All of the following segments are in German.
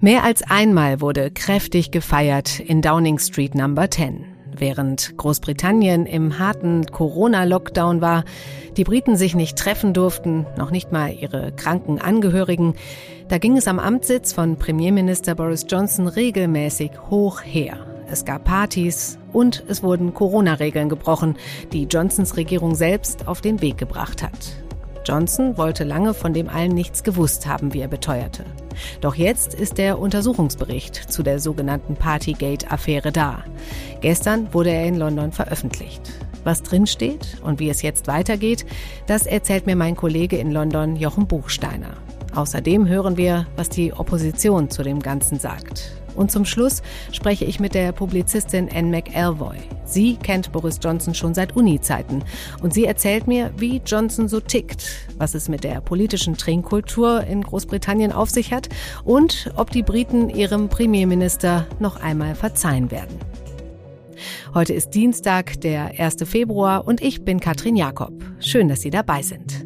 Mehr als einmal wurde kräftig gefeiert in Downing Street Number 10. Während Großbritannien im harten Corona-Lockdown war, die Briten sich nicht treffen durften, noch nicht mal ihre kranken Angehörigen, da ging es am Amtssitz von Premierminister Boris Johnson regelmäßig hoch her. Es gab Partys und es wurden Corona-Regeln gebrochen, die Johnsons Regierung selbst auf den Weg gebracht hat. Johnson wollte lange von dem allen nichts gewusst haben, wie er beteuerte. Doch jetzt ist der Untersuchungsbericht zu der sogenannten Partygate-Affäre da. Gestern wurde er in London veröffentlicht. Was drinsteht und wie es jetzt weitergeht, das erzählt mir mein Kollege in London, Jochen Buchsteiner. Außerdem hören wir, was die Opposition zu dem Ganzen sagt. Und zum Schluss spreche ich mit der Publizistin Anne McElvoy. Sie kennt Boris Johnson schon seit Uni-Zeiten und sie erzählt mir, wie Johnson so tickt, was es mit der politischen Trinkkultur in Großbritannien auf sich hat und ob die Briten ihrem Premierminister noch einmal verzeihen werden. Heute ist Dienstag, der 1. Februar und ich bin Katrin Jakob. Schön, dass Sie dabei sind.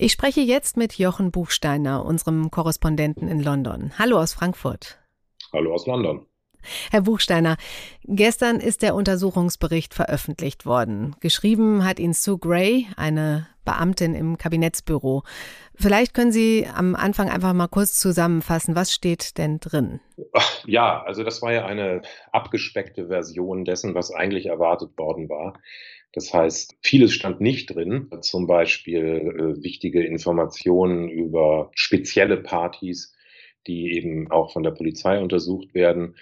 Ich spreche jetzt mit Jochen Buchsteiner, unserem Korrespondenten in London. Hallo aus Frankfurt. Hallo aus London. Herr Buchsteiner, gestern ist der Untersuchungsbericht veröffentlicht worden. Geschrieben hat ihn Sue Gray, eine Beamtin im Kabinettsbüro. Vielleicht können Sie am Anfang einfach mal kurz zusammenfassen, was steht denn drin? Ja, also das war ja eine abgespeckte Version dessen, was eigentlich erwartet worden war. Das heißt, vieles stand nicht drin, zum Beispiel äh, wichtige Informationen über spezielle Partys, die eben auch von der Polizei untersucht werden.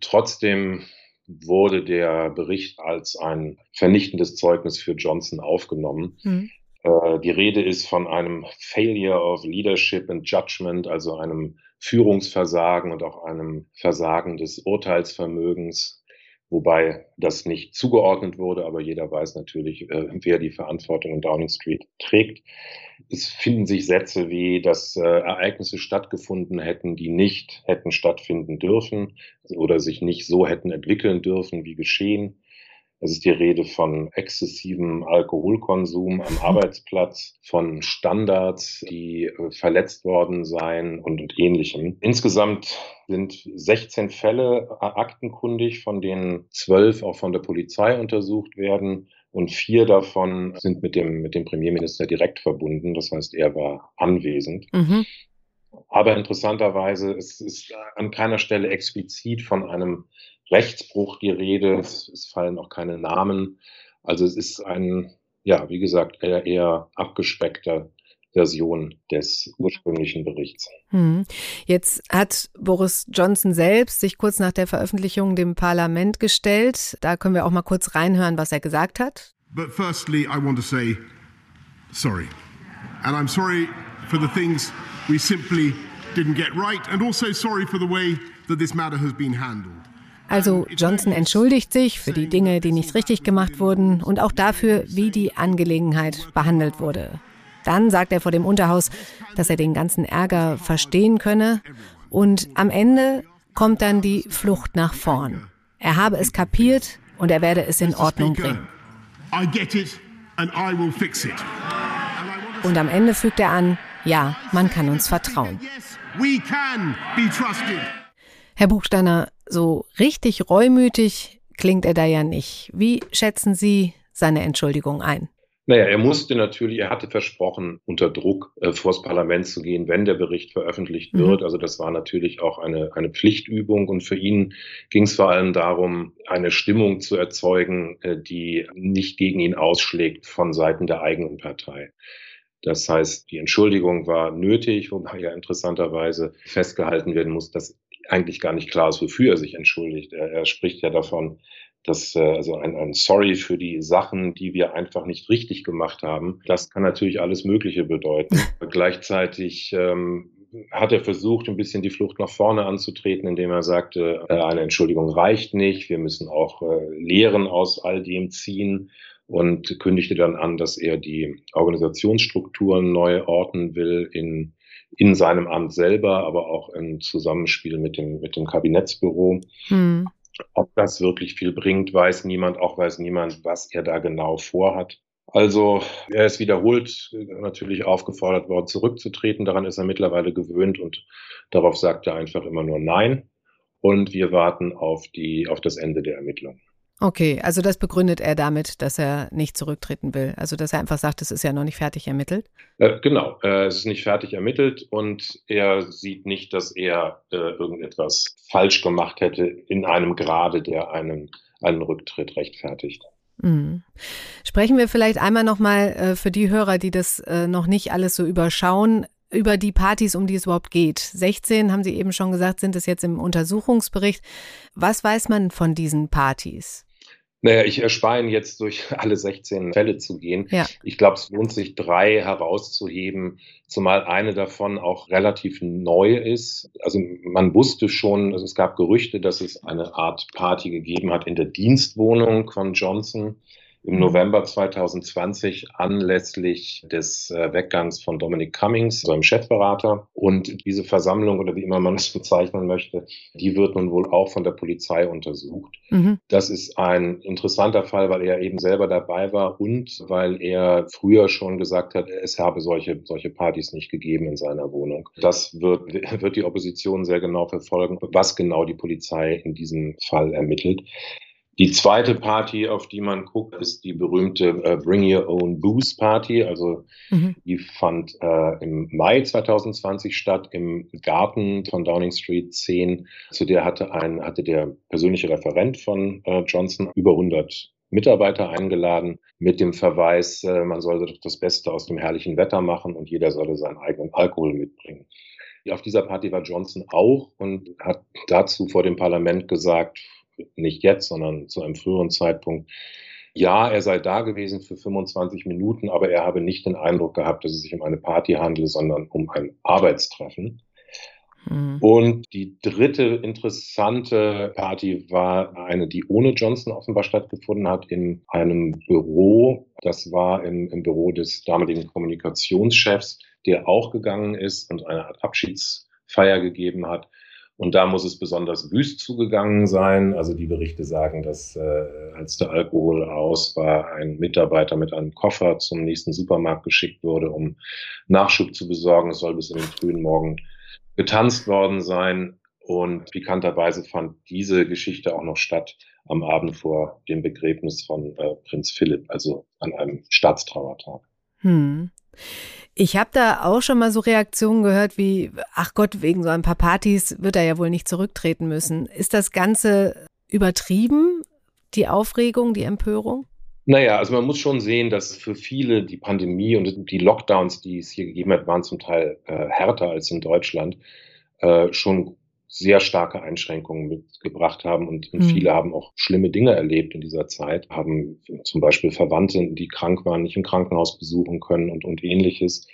Trotzdem wurde der Bericht als ein vernichtendes Zeugnis für Johnson aufgenommen. Mhm. Äh, die Rede ist von einem Failure of Leadership and Judgment, also einem Führungsversagen und auch einem Versagen des Urteilsvermögens wobei das nicht zugeordnet wurde, aber jeder weiß natürlich, äh, wer die Verantwortung in Downing Street trägt. Es finden sich Sätze wie, dass äh, Ereignisse stattgefunden hätten, die nicht hätten stattfinden dürfen oder sich nicht so hätten entwickeln dürfen, wie geschehen. Es ist die Rede von exzessivem Alkoholkonsum am Arbeitsplatz, von Standards, die äh, verletzt worden seien und, und ähnlichem. Insgesamt sind 16 Fälle äh, aktenkundig, von denen zwölf auch von der Polizei untersucht werden. Und vier davon sind mit dem, mit dem Premierminister direkt verbunden. Das heißt, er war anwesend. Mhm. Aber interessanterweise es ist an keiner Stelle explizit von einem Rechtsbruch die Rede. Es, es fallen auch keine Namen. Also es ist ein, ja, wie gesagt, eher, eher abgespeckter Version des ursprünglichen Berichts. Hm. Jetzt hat Boris Johnson selbst sich kurz nach der Veröffentlichung dem Parlament gestellt. Da können wir auch mal kurz reinhören, was er gesagt hat. But firstly, I want to say sorry. And I'm sorry for the things we simply didn't get right and also sorry for the way that this matter has been handled. Also Johnson entschuldigt sich für die Dinge, die nicht richtig gemacht wurden und auch dafür, wie die Angelegenheit behandelt wurde. Dann sagt er vor dem Unterhaus, dass er den ganzen Ärger verstehen könne und am Ende kommt dann die Flucht nach vorn. Er habe es kapiert und er werde es in Ordnung bringen. Und am Ende fügt er an, ja, man kann uns vertrauen. Herr Buchsteiner, so richtig reumütig klingt er da ja nicht. Wie schätzen Sie seine Entschuldigung ein? Naja, er musste natürlich, er hatte versprochen, unter Druck äh, vors Parlament zu gehen, wenn der Bericht veröffentlicht mhm. wird. Also das war natürlich auch eine, eine Pflichtübung und für ihn ging es vor allem darum, eine Stimmung zu erzeugen, äh, die nicht gegen ihn ausschlägt von Seiten der eigenen Partei. Das heißt, die Entschuldigung war nötig, wobei ja interessanterweise festgehalten werden muss, dass eigentlich gar nicht klar ist, wofür er sich entschuldigt. Er, er spricht ja davon, dass äh, also ein, ein Sorry für die Sachen, die wir einfach nicht richtig gemacht haben, das kann natürlich alles Mögliche bedeuten. Gleichzeitig ähm, hat er versucht, ein bisschen die Flucht nach vorne anzutreten, indem er sagte, äh, eine Entschuldigung reicht nicht, wir müssen auch äh, Lehren aus all dem ziehen und kündigte dann an, dass er die Organisationsstrukturen neu ordnen will in, in seinem Amt selber, aber auch im Zusammenspiel mit dem, mit dem Kabinettsbüro. Hm. Ob das wirklich viel bringt, weiß niemand, auch weiß niemand, was er da genau vorhat. Also er ist wiederholt natürlich aufgefordert worden, zurückzutreten. Daran ist er mittlerweile gewöhnt und darauf sagt er einfach immer nur Nein. Und wir warten auf, die, auf das Ende der Ermittlungen. Okay, also das begründet er damit, dass er nicht zurücktreten will. Also dass er einfach sagt, es ist ja noch nicht fertig ermittelt. Äh, genau, äh, es ist nicht fertig ermittelt und er sieht nicht, dass er äh, irgendetwas falsch gemacht hätte in einem Grade, der einen, einen Rücktritt rechtfertigt. Mhm. Sprechen wir vielleicht einmal nochmal äh, für die Hörer, die das äh, noch nicht alles so überschauen, über die Partys, um die es überhaupt geht. 16, haben Sie eben schon gesagt, sind es jetzt im Untersuchungsbericht. Was weiß man von diesen Partys? Naja, ich erspare Ihnen jetzt durch alle 16 Fälle zu gehen. Ja. Ich glaube, es lohnt sich, drei herauszuheben, zumal eine davon auch relativ neu ist. Also man wusste schon, also es gab Gerüchte, dass es eine Art Party gegeben hat in der Dienstwohnung von Johnson im November 2020 anlässlich des äh, Weggangs von Dominic Cummings, seinem Chefberater. Und diese Versammlung oder wie immer man es bezeichnen möchte, die wird nun wohl auch von der Polizei untersucht. Mhm. Das ist ein interessanter Fall, weil er eben selber dabei war und weil er früher schon gesagt hat, es habe solche, solche Partys nicht gegeben in seiner Wohnung. Das wird, wird die Opposition sehr genau verfolgen, was genau die Polizei in diesem Fall ermittelt. Die zweite Party, auf die man guckt, ist die berühmte äh, Bring Your Own Booze Party. Also mhm. die fand äh, im Mai 2020 statt im Garten von Downing Street 10. Zu der hatte ein hatte der persönliche Referent von äh, Johnson über 100 Mitarbeiter eingeladen mit dem Verweis, äh, man solle doch das Beste aus dem herrlichen Wetter machen und jeder solle seinen eigenen Alkohol mitbringen. Auf dieser Party war Johnson auch und hat dazu vor dem Parlament gesagt, nicht jetzt, sondern zu einem früheren Zeitpunkt, ja, er sei da gewesen für 25 Minuten, aber er habe nicht den Eindruck gehabt, dass es sich um eine Party handele, sondern um ein Arbeitstreffen. Mhm. Und die dritte interessante Party war eine, die ohne Johnson offenbar stattgefunden hat, in einem Büro. Das war im, im Büro des damaligen Kommunikationschefs, der auch gegangen ist und eine Art Abschiedsfeier gegeben hat. Und da muss es besonders wüst zugegangen sein. Also die Berichte sagen, dass äh, als der Alkohol aus war, ein Mitarbeiter mit einem Koffer zum nächsten Supermarkt geschickt wurde, um Nachschub zu besorgen. Es soll bis in den frühen Morgen getanzt worden sein. Und pikanterweise fand diese Geschichte auch noch statt am Abend vor dem Begräbnis von äh, Prinz Philipp, also an einem Staatstrauertag. Hm. Ich habe da auch schon mal so Reaktionen gehört wie, ach Gott, wegen so ein paar Partys wird er ja wohl nicht zurücktreten müssen. Ist das Ganze übertrieben, die Aufregung, die Empörung? Naja, also man muss schon sehen, dass für viele die Pandemie und die Lockdowns, die es hier gegeben hat, waren zum Teil äh, härter als in Deutschland, äh, schon sehr starke Einschränkungen mitgebracht haben. Und, und mhm. viele haben auch schlimme Dinge erlebt in dieser Zeit, haben zum Beispiel Verwandte, die krank waren, nicht im Krankenhaus besuchen können und, und ähnliches,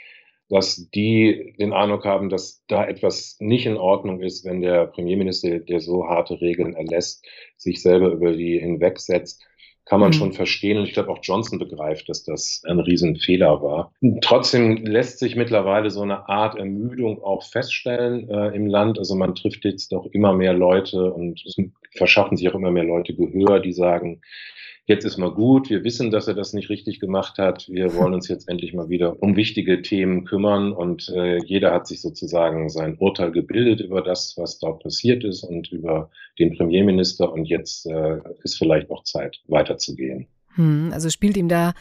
dass die den Eindruck haben, dass da etwas nicht in Ordnung ist, wenn der Premierminister, der so harte Regeln erlässt, sich selber über die hinwegsetzt kann man mhm. schon verstehen. Und ich glaube, auch Johnson begreift, dass das ein Riesenfehler war. Trotzdem lässt sich mittlerweile so eine Art Ermüdung auch feststellen äh, im Land. Also man trifft jetzt doch immer mehr Leute und es verschaffen sich auch immer mehr Leute Gehör, die sagen, jetzt ist mal gut, wir wissen, dass er das nicht richtig gemacht hat, wir wollen uns jetzt endlich mal wieder um wichtige Themen kümmern und äh, jeder hat sich sozusagen sein Urteil gebildet über das, was dort passiert ist und über den Premierminister und jetzt äh, ist vielleicht noch Zeit, weiterzugehen. Hm, also spielt ihm da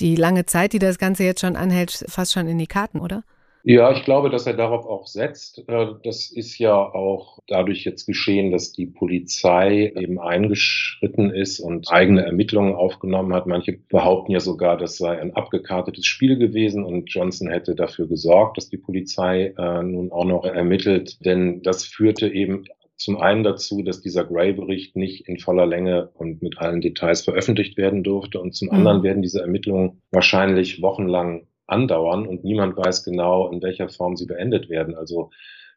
die lange Zeit, die das Ganze jetzt schon anhält, fast schon in die Karten, oder? Ja, ich glaube, dass er darauf auch setzt. Äh, das ist ja auch dadurch jetzt geschehen, dass die Polizei eben eingeschritten ist und eigene Ermittlungen aufgenommen hat. Manche behaupten ja sogar, das sei ein abgekartetes Spiel gewesen und Johnson hätte dafür gesorgt, dass die Polizei äh, nun auch noch ermittelt. Denn das führte eben zum einen dazu, dass dieser Gray-Bericht nicht in voller Länge und mit allen Details veröffentlicht werden durfte. Und zum mhm. anderen werden diese Ermittlungen wahrscheinlich wochenlang andauern und niemand weiß genau, in welcher Form sie beendet werden. Also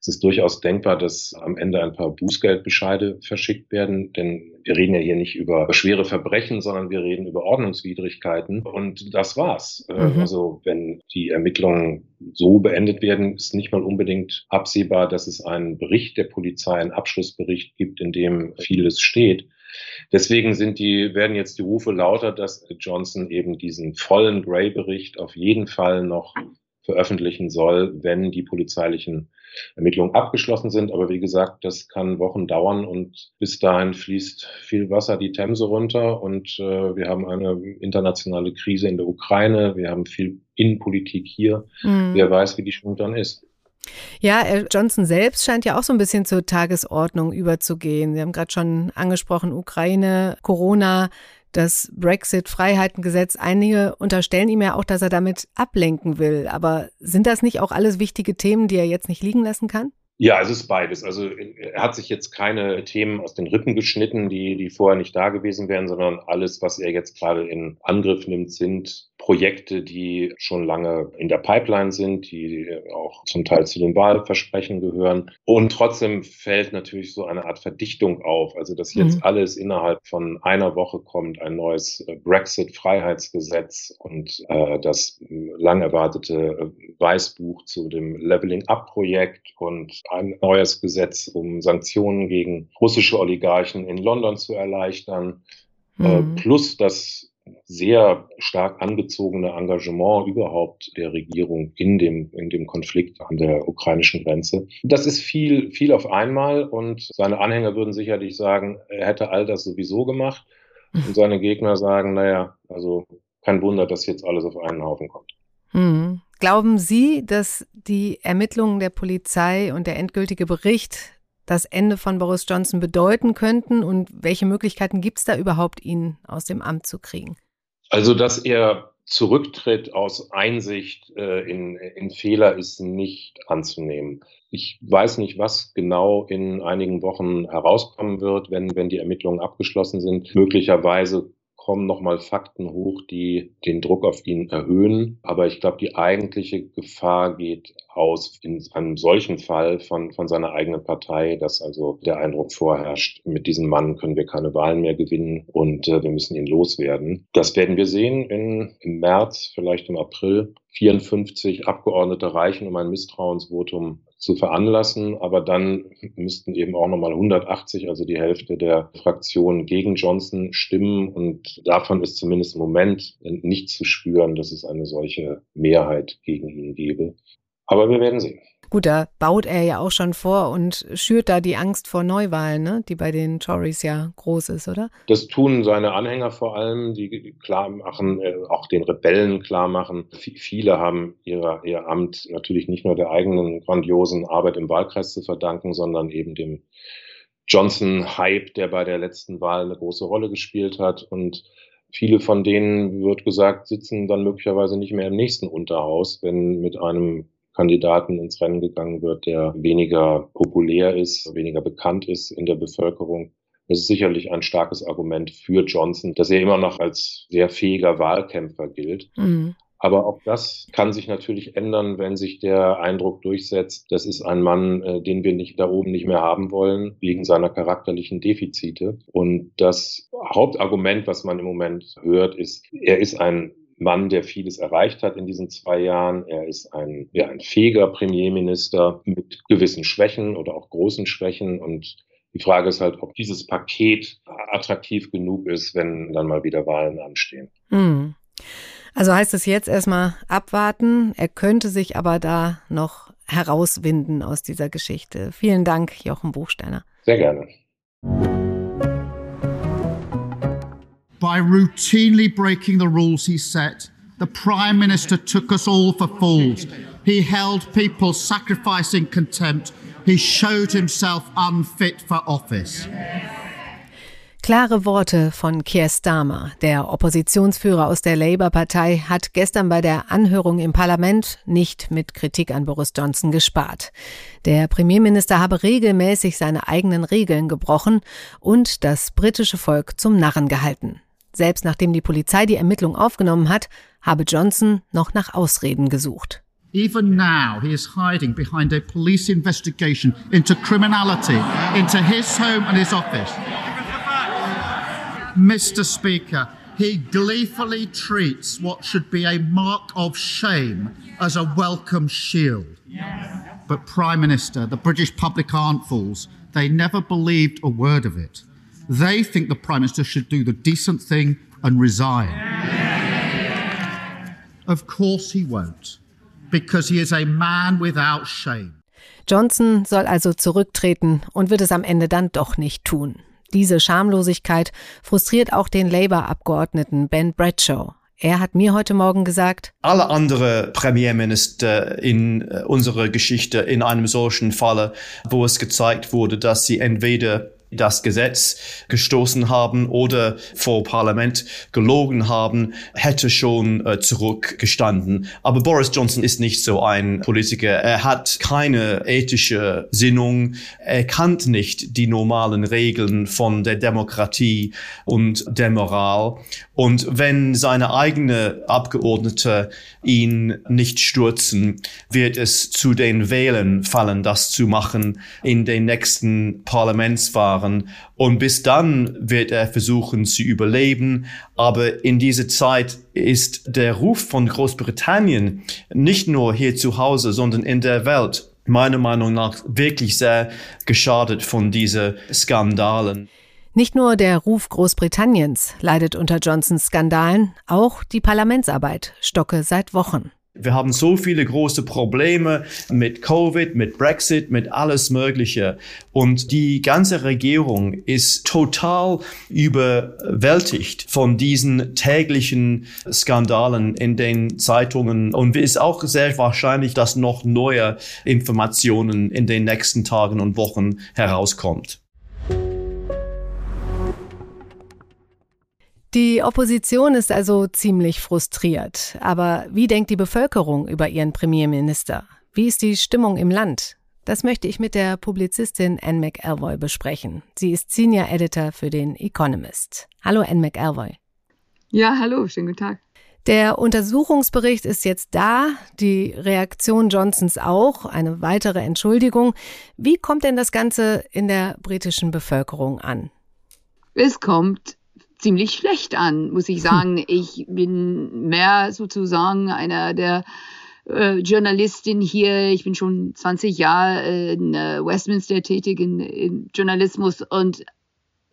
es ist durchaus denkbar, dass am Ende ein paar Bußgeldbescheide verschickt werden, denn wir reden ja hier nicht über schwere Verbrechen, sondern wir reden über Ordnungswidrigkeiten. Und das war's. Äh, mhm. Also wenn die Ermittlungen so beendet werden, ist nicht mal unbedingt absehbar, dass es einen Bericht der Polizei, einen Abschlussbericht gibt, in dem vieles steht. Deswegen sind die, werden jetzt die Rufe lauter, dass Johnson eben diesen vollen Gray-Bericht auf jeden Fall noch veröffentlichen soll, wenn die polizeilichen Ermittlungen abgeschlossen sind. Aber wie gesagt, das kann Wochen dauern und bis dahin fließt viel Wasser die Themse runter und äh, wir haben eine internationale Krise in der Ukraine, wir haben viel Innenpolitik hier. Mhm. Wer weiß, wie die Stimmung dann ist. Ja, äh, Johnson selbst scheint ja auch so ein bisschen zur Tagesordnung überzugehen. Sie haben gerade schon angesprochen, Ukraine, Corona, das Brexit-Freiheitengesetz. Einige unterstellen ihm ja auch, dass er damit ablenken will. Aber sind das nicht auch alles wichtige Themen, die er jetzt nicht liegen lassen kann? Ja, es ist beides. Also er hat sich jetzt keine Themen aus den Rippen geschnitten, die, die vorher nicht da gewesen wären, sondern alles, was er jetzt gerade in Angriff nimmt, sind Projekte, die schon lange in der Pipeline sind, die auch zum Teil zu den Wahlversprechen gehören. Und trotzdem fällt natürlich so eine Art Verdichtung auf. Also, dass jetzt mhm. alles innerhalb von einer Woche kommt, ein neues äh, Brexit-Freiheitsgesetz und äh, das lang erwartete äh, Weißbuch zu dem Leveling-Up-Projekt und ein neues Gesetz, um Sanktionen gegen russische Oligarchen in London zu erleichtern. Äh, mhm. Plus das sehr stark angezogene Engagement überhaupt der Regierung in dem, in dem Konflikt an der ukrainischen Grenze. Das ist viel, viel auf einmal und seine Anhänger würden sicherlich sagen, er hätte all das sowieso gemacht. Und seine Gegner sagen, naja, also kein Wunder, dass jetzt alles auf einen Haufen kommt. Hm. Glauben Sie, dass die Ermittlungen der Polizei und der endgültige Bericht das Ende von Boris Johnson bedeuten könnten und welche Möglichkeiten gibt es da überhaupt, ihn aus dem Amt zu kriegen? Also, dass er zurücktritt aus Einsicht äh, in, in Fehler ist nicht anzunehmen. Ich weiß nicht, was genau in einigen Wochen herauskommen wird, wenn, wenn die Ermittlungen abgeschlossen sind. Möglicherweise kommen nochmal Fakten hoch, die den Druck auf ihn erhöhen. Aber ich glaube, die eigentliche Gefahr geht aus in einem solchen Fall von, von seiner eigenen Partei, dass also der Eindruck vorherrscht, mit diesem Mann können wir keine Wahlen mehr gewinnen und äh, wir müssen ihn loswerden. Das werden wir sehen in, im März, vielleicht im April. 54 Abgeordnete reichen, um ein Misstrauensvotum zu veranlassen. Aber dann müssten eben auch nochmal 180, also die Hälfte der Fraktionen gegen Johnson stimmen. Und davon ist zumindest im Moment nicht zu spüren, dass es eine solche Mehrheit gegen ihn gäbe. Aber wir werden sehen. Gut, da baut er ja auch schon vor und schürt da die Angst vor Neuwahlen, ne? die bei den Tories ja groß ist, oder? Das tun seine Anhänger vor allem, die klar machen, äh, auch den Rebellen klar machen. Viele haben ihre, ihr Amt natürlich nicht nur der eigenen grandiosen Arbeit im Wahlkreis zu verdanken, sondern eben dem Johnson-Hype, der bei der letzten Wahl eine große Rolle gespielt hat. Und viele von denen, wird gesagt, sitzen dann möglicherweise nicht mehr im nächsten Unterhaus, wenn mit einem Kandidaten ins Rennen gegangen wird, der weniger populär ist, weniger bekannt ist in der Bevölkerung. Das ist sicherlich ein starkes Argument für Johnson, dass er immer noch als sehr fähiger Wahlkämpfer gilt. Mhm. Aber auch das kann sich natürlich ändern, wenn sich der Eindruck durchsetzt, das ist ein Mann, äh, den wir nicht da oben nicht mehr haben wollen, wegen seiner charakterlichen Defizite. Und das Hauptargument, was man im Moment hört, ist, er ist ein Mann, der vieles erreicht hat in diesen zwei Jahren. Er ist ein, ja, ein fähiger Premierminister mit gewissen Schwächen oder auch großen Schwächen. Und die Frage ist halt, ob dieses Paket attraktiv genug ist, wenn dann mal wieder Wahlen anstehen. Hm. Also heißt es jetzt erstmal abwarten. Er könnte sich aber da noch herauswinden aus dieser Geschichte. Vielen Dank, Jochen Buchsteiner. Sehr gerne. By routinely breaking the rules he set, the Prime Minister took us all for fools. He held people sacrificing contempt. He showed himself unfit for office. Klare Worte von Keir Starmer. Der Oppositionsführer aus der Labour-Partei hat gestern bei der Anhörung im Parlament nicht mit Kritik an Boris Johnson gespart. Der Premierminister habe regelmäßig seine eigenen Regeln gebrochen und das britische Volk zum Narren gehalten. Selbst nachdem die Polizei die Ermittlung aufgenommen hat, habe Johnson noch nach Ausreden gesucht. Even now, he is hiding behind a police investigation into criminality, into his home and his office. Mr. Speaker, he gleefully treats what should be a mark of shame as a welcome shield. But, Prime Minister, the British public aren't fools. They never believed a word of it. They think the Prime Minister should do the decent thing and resign. Of course he won't, because he is a man without shame. Johnson soll also zurücktreten und wird es am Ende dann doch nicht tun. Diese Schamlosigkeit frustriert auch den Labour-Abgeordneten Ben Bradshaw. Er hat mir heute Morgen gesagt, alle andere Premierminister in äh, unserer Geschichte in einem solchen Falle, wo es gezeigt wurde, dass sie entweder das Gesetz gestoßen haben oder vor Parlament gelogen haben, hätte schon äh, zurückgestanden. Aber Boris Johnson ist nicht so ein Politiker. Er hat keine ethische Sinnung. Er kannt nicht die normalen Regeln von der Demokratie und der Moral. Und wenn seine eigene Abgeordnete ihn nicht stürzen, wird es zu den Wählen fallen, das zu machen in den nächsten Parlamentswahlen. Und bis dann wird er versuchen zu überleben. Aber in dieser Zeit ist der Ruf von Großbritannien nicht nur hier zu Hause, sondern in der Welt meiner Meinung nach wirklich sehr geschadet von diesen Skandalen. Nicht nur der Ruf Großbritanniens leidet unter Johnsons Skandalen, auch die Parlamentsarbeit stocke seit Wochen. Wir haben so viele große Probleme mit Covid, mit Brexit, mit alles Mögliche. Und die ganze Regierung ist total überwältigt von diesen täglichen Skandalen in den Zeitungen. Und es ist auch sehr wahrscheinlich, dass noch neue Informationen in den nächsten Tagen und Wochen herauskommt. Die Opposition ist also ziemlich frustriert. Aber wie denkt die Bevölkerung über ihren Premierminister? Wie ist die Stimmung im Land? Das möchte ich mit der Publizistin Anne McElvoy besprechen. Sie ist Senior Editor für den Economist. Hallo Anne McElvoy. Ja, hallo, schönen guten Tag. Der Untersuchungsbericht ist jetzt da, die Reaktion Johnsons auch, eine weitere Entschuldigung. Wie kommt denn das Ganze in der britischen Bevölkerung an? Es kommt ziemlich schlecht an, muss ich sagen. Ich bin mehr sozusagen einer der äh, Journalistin hier. Ich bin schon 20 Jahre in äh, Westminster tätig in, in Journalismus und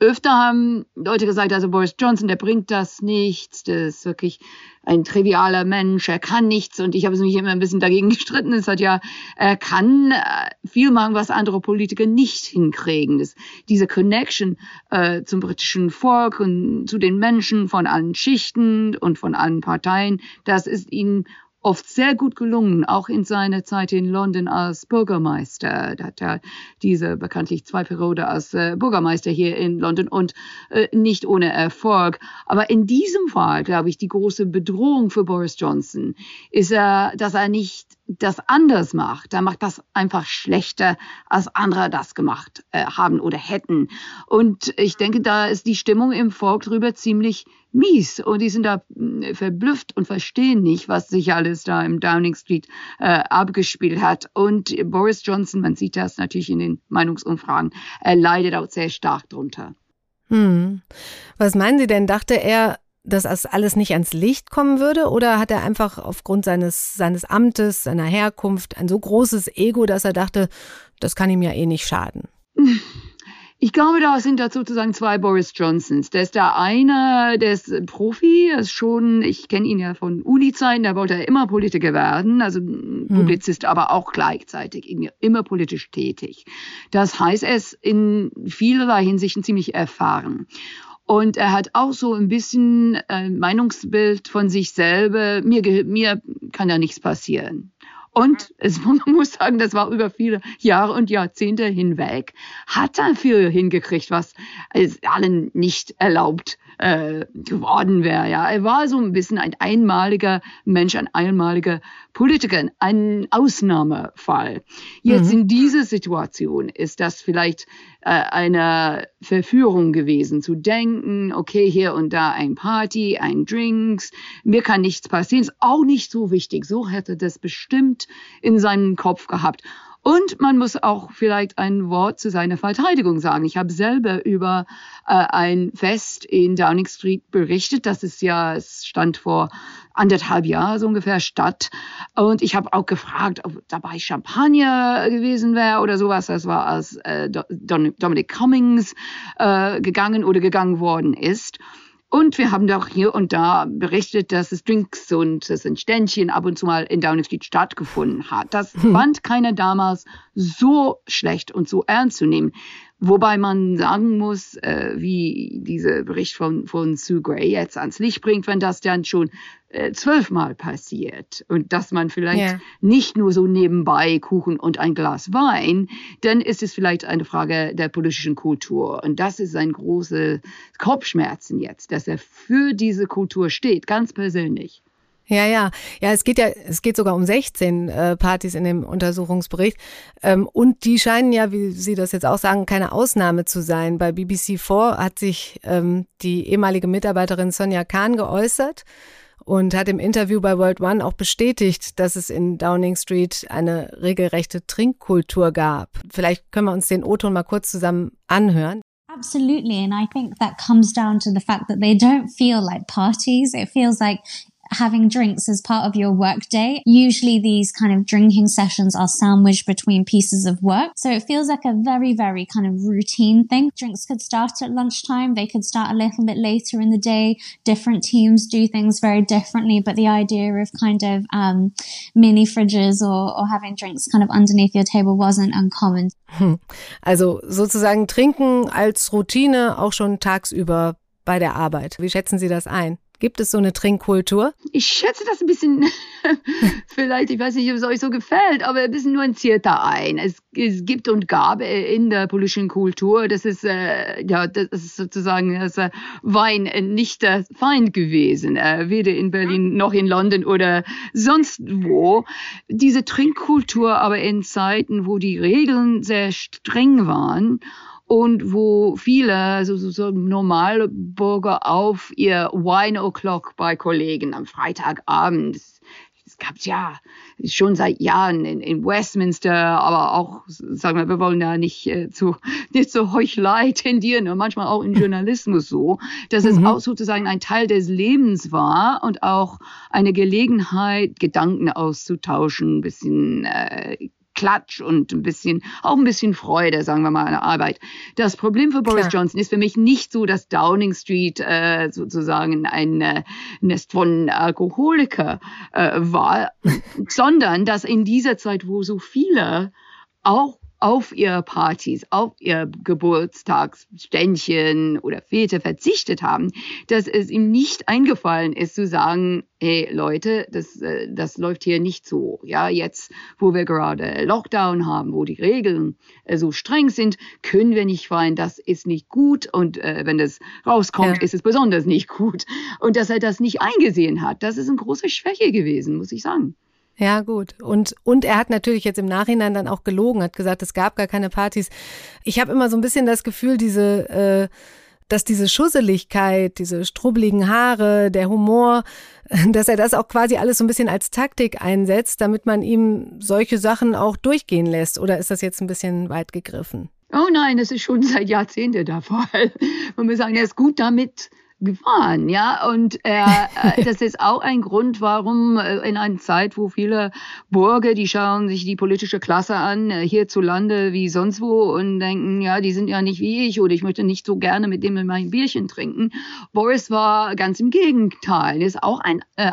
öfter haben Leute gesagt, also Boris Johnson, der bringt das nichts, der ist wirklich ein trivialer Mensch, er kann nichts und ich habe mich immer ein bisschen dagegen gestritten. Es hat ja, er kann äh, viel machen, was andere Politiker nicht hinkriegen. Das, diese Connection äh, zum britischen Volk und zu den Menschen von allen Schichten und von allen Parteien, das ist ihnen oft sehr gut gelungen, auch in seiner Zeit in London als Bürgermeister. Da hat er diese bekanntlich zwei Periode als äh, Bürgermeister hier in London und äh, nicht ohne Erfolg. Aber in diesem Fall, glaube ich, die große Bedrohung für Boris Johnson ist er, dass er nicht das anders macht. Er macht das einfach schlechter, als andere das gemacht äh, haben oder hätten. Und ich denke, da ist die Stimmung im Volk drüber ziemlich mies und die sind da hm, verblüfft und verstehen nicht, was sich alles da im Downing Street äh, abgespielt hat. Und Boris Johnson, man sieht das natürlich in den Meinungsumfragen, er leidet auch sehr stark drunter. Hm. Was meinen Sie denn? Dachte er, dass das alles nicht ans Licht kommen würde? Oder hat er einfach aufgrund seines, seines Amtes, seiner Herkunft ein so großes Ego, dass er dachte, das kann ihm ja eh nicht schaden? Ich glaube, da sind da sozusagen zwei Boris Johnsons. Der ist da einer, der ist Profi, ist schon, ich kenne ihn ja von Uni-Zeiten, da wollte er immer Politiker werden, also hm. Publizist, aber auch gleichzeitig immer politisch tätig. Das heißt, er ist in vielerlei Hinsichten ziemlich erfahren. Und er hat auch so ein bisschen äh, Meinungsbild von sich selber. Mir, mir kann da nichts passieren. Und es, man muss sagen, das war über viele Jahre und Jahrzehnte hinweg, hat er viel hingekriegt, was allen nicht erlaubt äh, geworden wäre. Ja, er war so ein bisschen ein einmaliger Mensch, ein einmaliger Politiker, ein Ausnahmefall. Jetzt mhm. in dieser Situation ist das vielleicht äh, eine Verführung gewesen, zu denken, okay, hier und da ein Party, ein Drinks, mir kann nichts passieren, ist auch nicht so wichtig. So hätte das bestimmt in seinem Kopf gehabt. Und man muss auch vielleicht ein Wort zu seiner Verteidigung sagen. Ich habe selber über äh, ein Fest in Downing Street berichtet. Das ist ja, es stand vor anderthalb Jahren so ungefähr statt. Und ich habe auch gefragt, ob dabei Champagner gewesen wäre oder sowas. Das war als äh, Dominic Cummings äh, gegangen oder gegangen worden ist. Und wir haben doch hier und da berichtet, dass es Drinks und es ein Ständchen ab und zu mal in Downing Street stattgefunden hat. Das hm. fand keiner damals so schlecht und so ernst zu nehmen. Wobei man sagen muss, äh, wie dieser Bericht von, von Sue Gray jetzt ans Licht bringt, wenn das dann schon äh, zwölfmal passiert und dass man vielleicht ja. nicht nur so nebenbei Kuchen und ein Glas Wein, dann ist es vielleicht eine Frage der politischen Kultur. Und das ist ein großes Kopfschmerzen jetzt, dass er für diese Kultur steht, ganz persönlich. Ja, ja. Ja, es geht ja, es geht sogar um 16 äh, Partys in dem Untersuchungsbericht. Ähm, und die scheinen ja, wie Sie das jetzt auch sagen, keine Ausnahme zu sein. Bei BBC4 hat sich ähm, die ehemalige Mitarbeiterin Sonja Kahn geäußert und hat im Interview bei World One auch bestätigt, dass es in Downing Street eine regelrechte Trinkkultur gab. Vielleicht können wir uns den O-Ton mal kurz zusammen anhören. Absolutely. And I think that comes down to the fact that they don't feel like parties. It feels like having drinks as part of your work day. Usually these kind of drinking sessions are sandwiched between pieces of work. So it feels like a very, very kind of routine thing. Drinks could start at lunchtime. They could start a little bit later in the day. Different teams do things very differently, but the idea of kind of, um, mini fridges or, or having drinks kind of underneath your table wasn't uncommon. Hm. Also sozusagen trinken als Routine auch schon tagsüber bei der Arbeit. Wie schätzen Sie das ein? Gibt es so eine Trinkkultur? Ich schätze das ein bisschen, vielleicht, ich weiß nicht, ob es euch so gefällt, aber ein bisschen nuancierter ein. Es, es gibt und gab in der politischen Kultur, das ist, äh, ja, das ist sozusagen das äh, Wein nicht der Feind gewesen, äh, weder in Berlin noch in London oder sonst wo. Diese Trinkkultur aber in Zeiten, wo die Regeln sehr streng waren und wo viele also so, so normale Bürger auf ihr Wine O'Clock bei Kollegen am Freitagabend. Es gab ja schon seit Jahren in, in, Westminster, aber auch, sagen wir, wir wollen da nicht äh, zu, nicht zu Heuchelei tendieren und manchmal auch im Journalismus so, dass mhm. es auch sozusagen ein Teil des Lebens war und auch eine Gelegenheit, Gedanken auszutauschen, ein bisschen äh, Klatsch und ein bisschen, auch ein bisschen Freude, sagen wir mal, an der Arbeit. Das Problem für Boris Klar. Johnson ist für mich nicht so, dass Downing Street äh, sozusagen ein äh, Nest von Alkoholiker äh, war, sondern dass in dieser Zeit, wo so viele auch auf ihre Partys, auf ihr Geburtstagsständchen oder Fete verzichtet haben, dass es ihm nicht eingefallen ist zu sagen, hey Leute, das, äh, das läuft hier nicht so. Ja, jetzt, wo wir gerade Lockdown haben, wo die Regeln äh, so streng sind, können wir nicht feiern, das ist nicht gut und äh, wenn das rauskommt, ja. ist es besonders nicht gut. Und dass er das nicht eingesehen hat, das ist eine große Schwäche gewesen, muss ich sagen. Ja, gut. Und, und er hat natürlich jetzt im Nachhinein dann auch gelogen, hat gesagt, es gab gar keine Partys. Ich habe immer so ein bisschen das Gefühl, diese, äh, dass diese Schusseligkeit, diese strubbeligen Haare, der Humor, dass er das auch quasi alles so ein bisschen als Taktik einsetzt, damit man ihm solche Sachen auch durchgehen lässt. Oder ist das jetzt ein bisschen weit gegriffen? Oh nein, das ist schon seit Jahrzehnten der Fall. Man muss sagen, er ist gut damit gefahren, ja. Und äh, das ist auch ein Grund, warum äh, in einer Zeit, wo viele Bürger, die schauen sich die politische Klasse an, äh, hierzulande wie sonst wo und denken, ja, die sind ja nicht wie ich oder ich möchte nicht so gerne mit dem mein Bierchen trinken. Boris war ganz im Gegenteil. Er ist auch ein äh,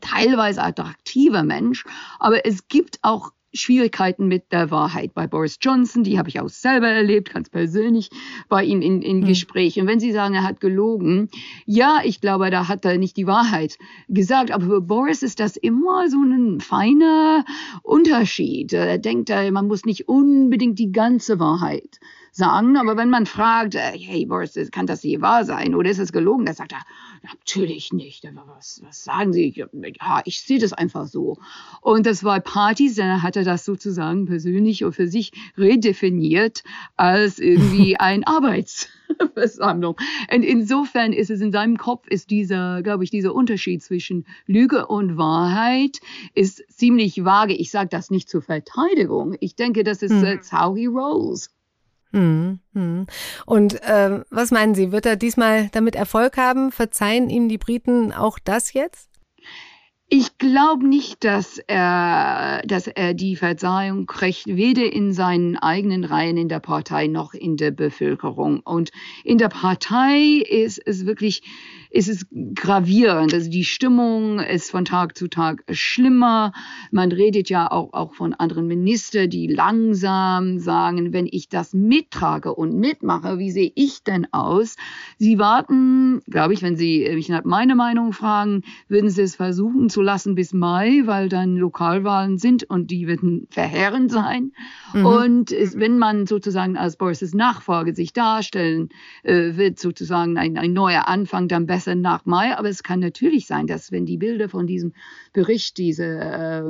teilweise attraktiver Mensch, aber es gibt auch Schwierigkeiten mit der Wahrheit. Bei Boris Johnson, die habe ich auch selber erlebt, ganz persönlich bei ihm in, in mhm. Gesprächen. Und wenn Sie sagen, er hat gelogen, ja, ich glaube, da hat er nicht die Wahrheit gesagt. Aber für Boris ist das immer so ein feiner Unterschied. Er denkt, man muss nicht unbedingt die ganze Wahrheit sagen. Aber wenn man fragt, äh, hey Boris, kann das hier wahr sein oder ist es gelogen? Da sagt er, natürlich nicht. Aber was, was sagen Sie? Ja, ich sehe das einfach so. Und das war Partys, dann hat er das sozusagen persönlich und für sich redefiniert als irgendwie ein Arbeitsversammlung. Und insofern ist es in seinem Kopf, ist dieser, glaube ich, dieser Unterschied zwischen Lüge und Wahrheit ist ziemlich vage. Ich sage das nicht zur Verteidigung. Ich denke, das ist hm. how he rolls. Hm, hm. Und äh, was meinen Sie, wird er diesmal damit Erfolg haben? Verzeihen ihm die Briten auch das jetzt? Ich glaube nicht, dass er, dass er die Verzeihung kriegt, weder in seinen eigenen Reihen in der Partei noch in der Bevölkerung. Und in der Partei ist es wirklich ist es gravierend. Also die Stimmung ist von Tag zu Tag schlimmer. Man redet ja auch, auch von anderen Ministern, die langsam sagen, wenn ich das mittrage und mitmache, wie sehe ich denn aus? Sie warten, glaube ich, wenn Sie mich nach meiner Meinung fragen, würden Sie es versuchen zu lassen bis Mai, weil dann Lokalwahlen sind und die werden verheerend sein. Mhm. Und es, wenn man sozusagen als Boris' Nachfolger sich darstellen äh, wird, sozusagen ein, ein neuer Anfang, dann besser nach Mai. Aber es kann natürlich sein, dass wenn die Bilder von diesem Bericht, diese äh,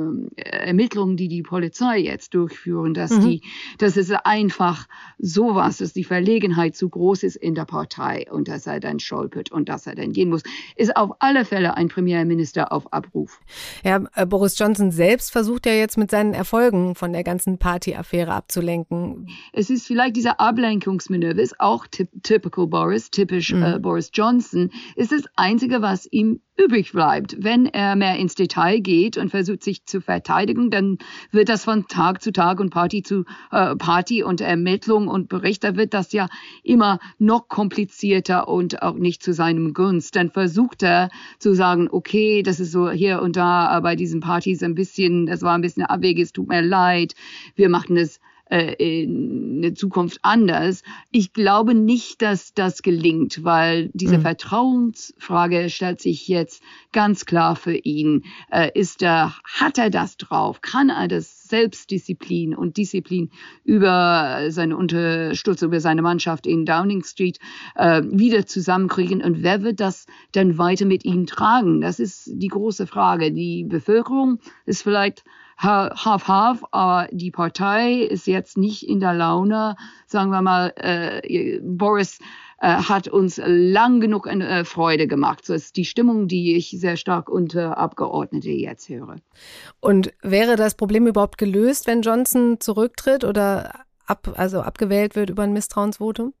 Ermittlungen, die die Polizei jetzt durchführen, dass mhm. die, dass es einfach sowas, dass die Verlegenheit zu groß ist in der Partei und dass er dann stolpert und dass er dann gehen muss, ist auf alle Fälle ein Premierminister auf Abruf. Ja, äh, Boris Johnson selbst versucht ja jetzt mit seinen Erfolgen von der ganzen Partyaffäre abzulenken. Es ist vielleicht dieser Ablenkungsmanöver, ist auch typical Boris, typisch mhm. äh, Boris Johnson, ist das Einzige, was ihm übrig bleibt. Wenn er mehr ins Detail geht und versucht, sich zu verteidigen, dann wird das von Tag zu Tag und Party zu äh, Party und Ermittlung und Bericht, da wird das ja immer noch komplizierter und auch nicht zu seinem Gunst. Dann versucht er zu sagen, okay, das ist so hier und da bei diesen Partys ein bisschen, das war ein bisschen abwegig, es tut mir leid, wir machen es äh, in der Zukunft anders. Ich glaube nicht, dass das gelingt, weil diese mhm. Vertrauensfrage stellt sich jetzt ganz klar für ihn. Äh, ist er, hat er das drauf? Kann er das Selbstdisziplin und Disziplin über seine Unterstützung, über seine Mannschaft in Downing Street äh, wieder zusammenkriegen und wer wird das dann weiter mit ihm tragen? Das ist die große Frage. Die Bevölkerung ist vielleicht half-half, aber die Partei ist jetzt nicht in der Laune, sagen wir mal, äh, Boris äh, hat uns lang genug äh, Freude gemacht. So ist die Stimmung, die ich sehr stark unter Abgeordnete jetzt höre. Und wäre das Problem überhaupt gelöst, wenn Johnson zurücktritt oder ab, also abgewählt wird über ein Misstrauensvotum?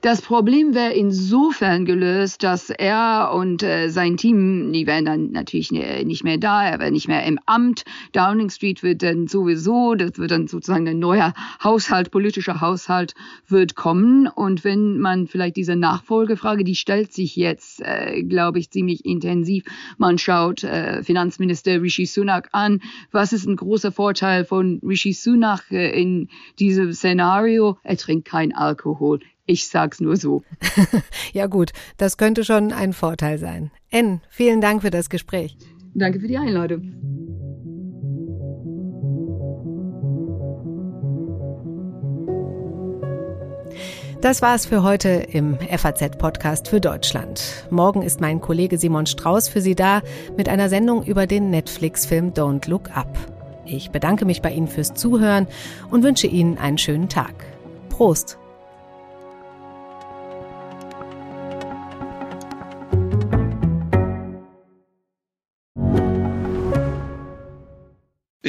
Das Problem wäre insofern gelöst, dass er und äh, sein Team, die wären dann natürlich äh, nicht mehr da, er wäre nicht mehr im Amt. Downing Street wird dann sowieso, das wird dann sozusagen ein neuer Haushalt, politischer Haushalt wird kommen. Und wenn man vielleicht diese Nachfolgefrage, die stellt sich jetzt, äh, glaube ich, ziemlich intensiv. Man schaut äh, Finanzminister Rishi Sunak an. Was ist ein großer Vorteil von Rishi Sunak äh, in diesem Szenario? Er trinkt kein Alkohol. Ich sag's nur so. ja gut, das könnte schon ein Vorteil sein. N, vielen Dank für das Gespräch. Danke für die Einladung. Das war's für heute im FAZ-Podcast für Deutschland. Morgen ist mein Kollege Simon Strauß für Sie da mit einer Sendung über den Netflix-Film Don't Look Up. Ich bedanke mich bei Ihnen fürs Zuhören und wünsche Ihnen einen schönen Tag. Prost!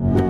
you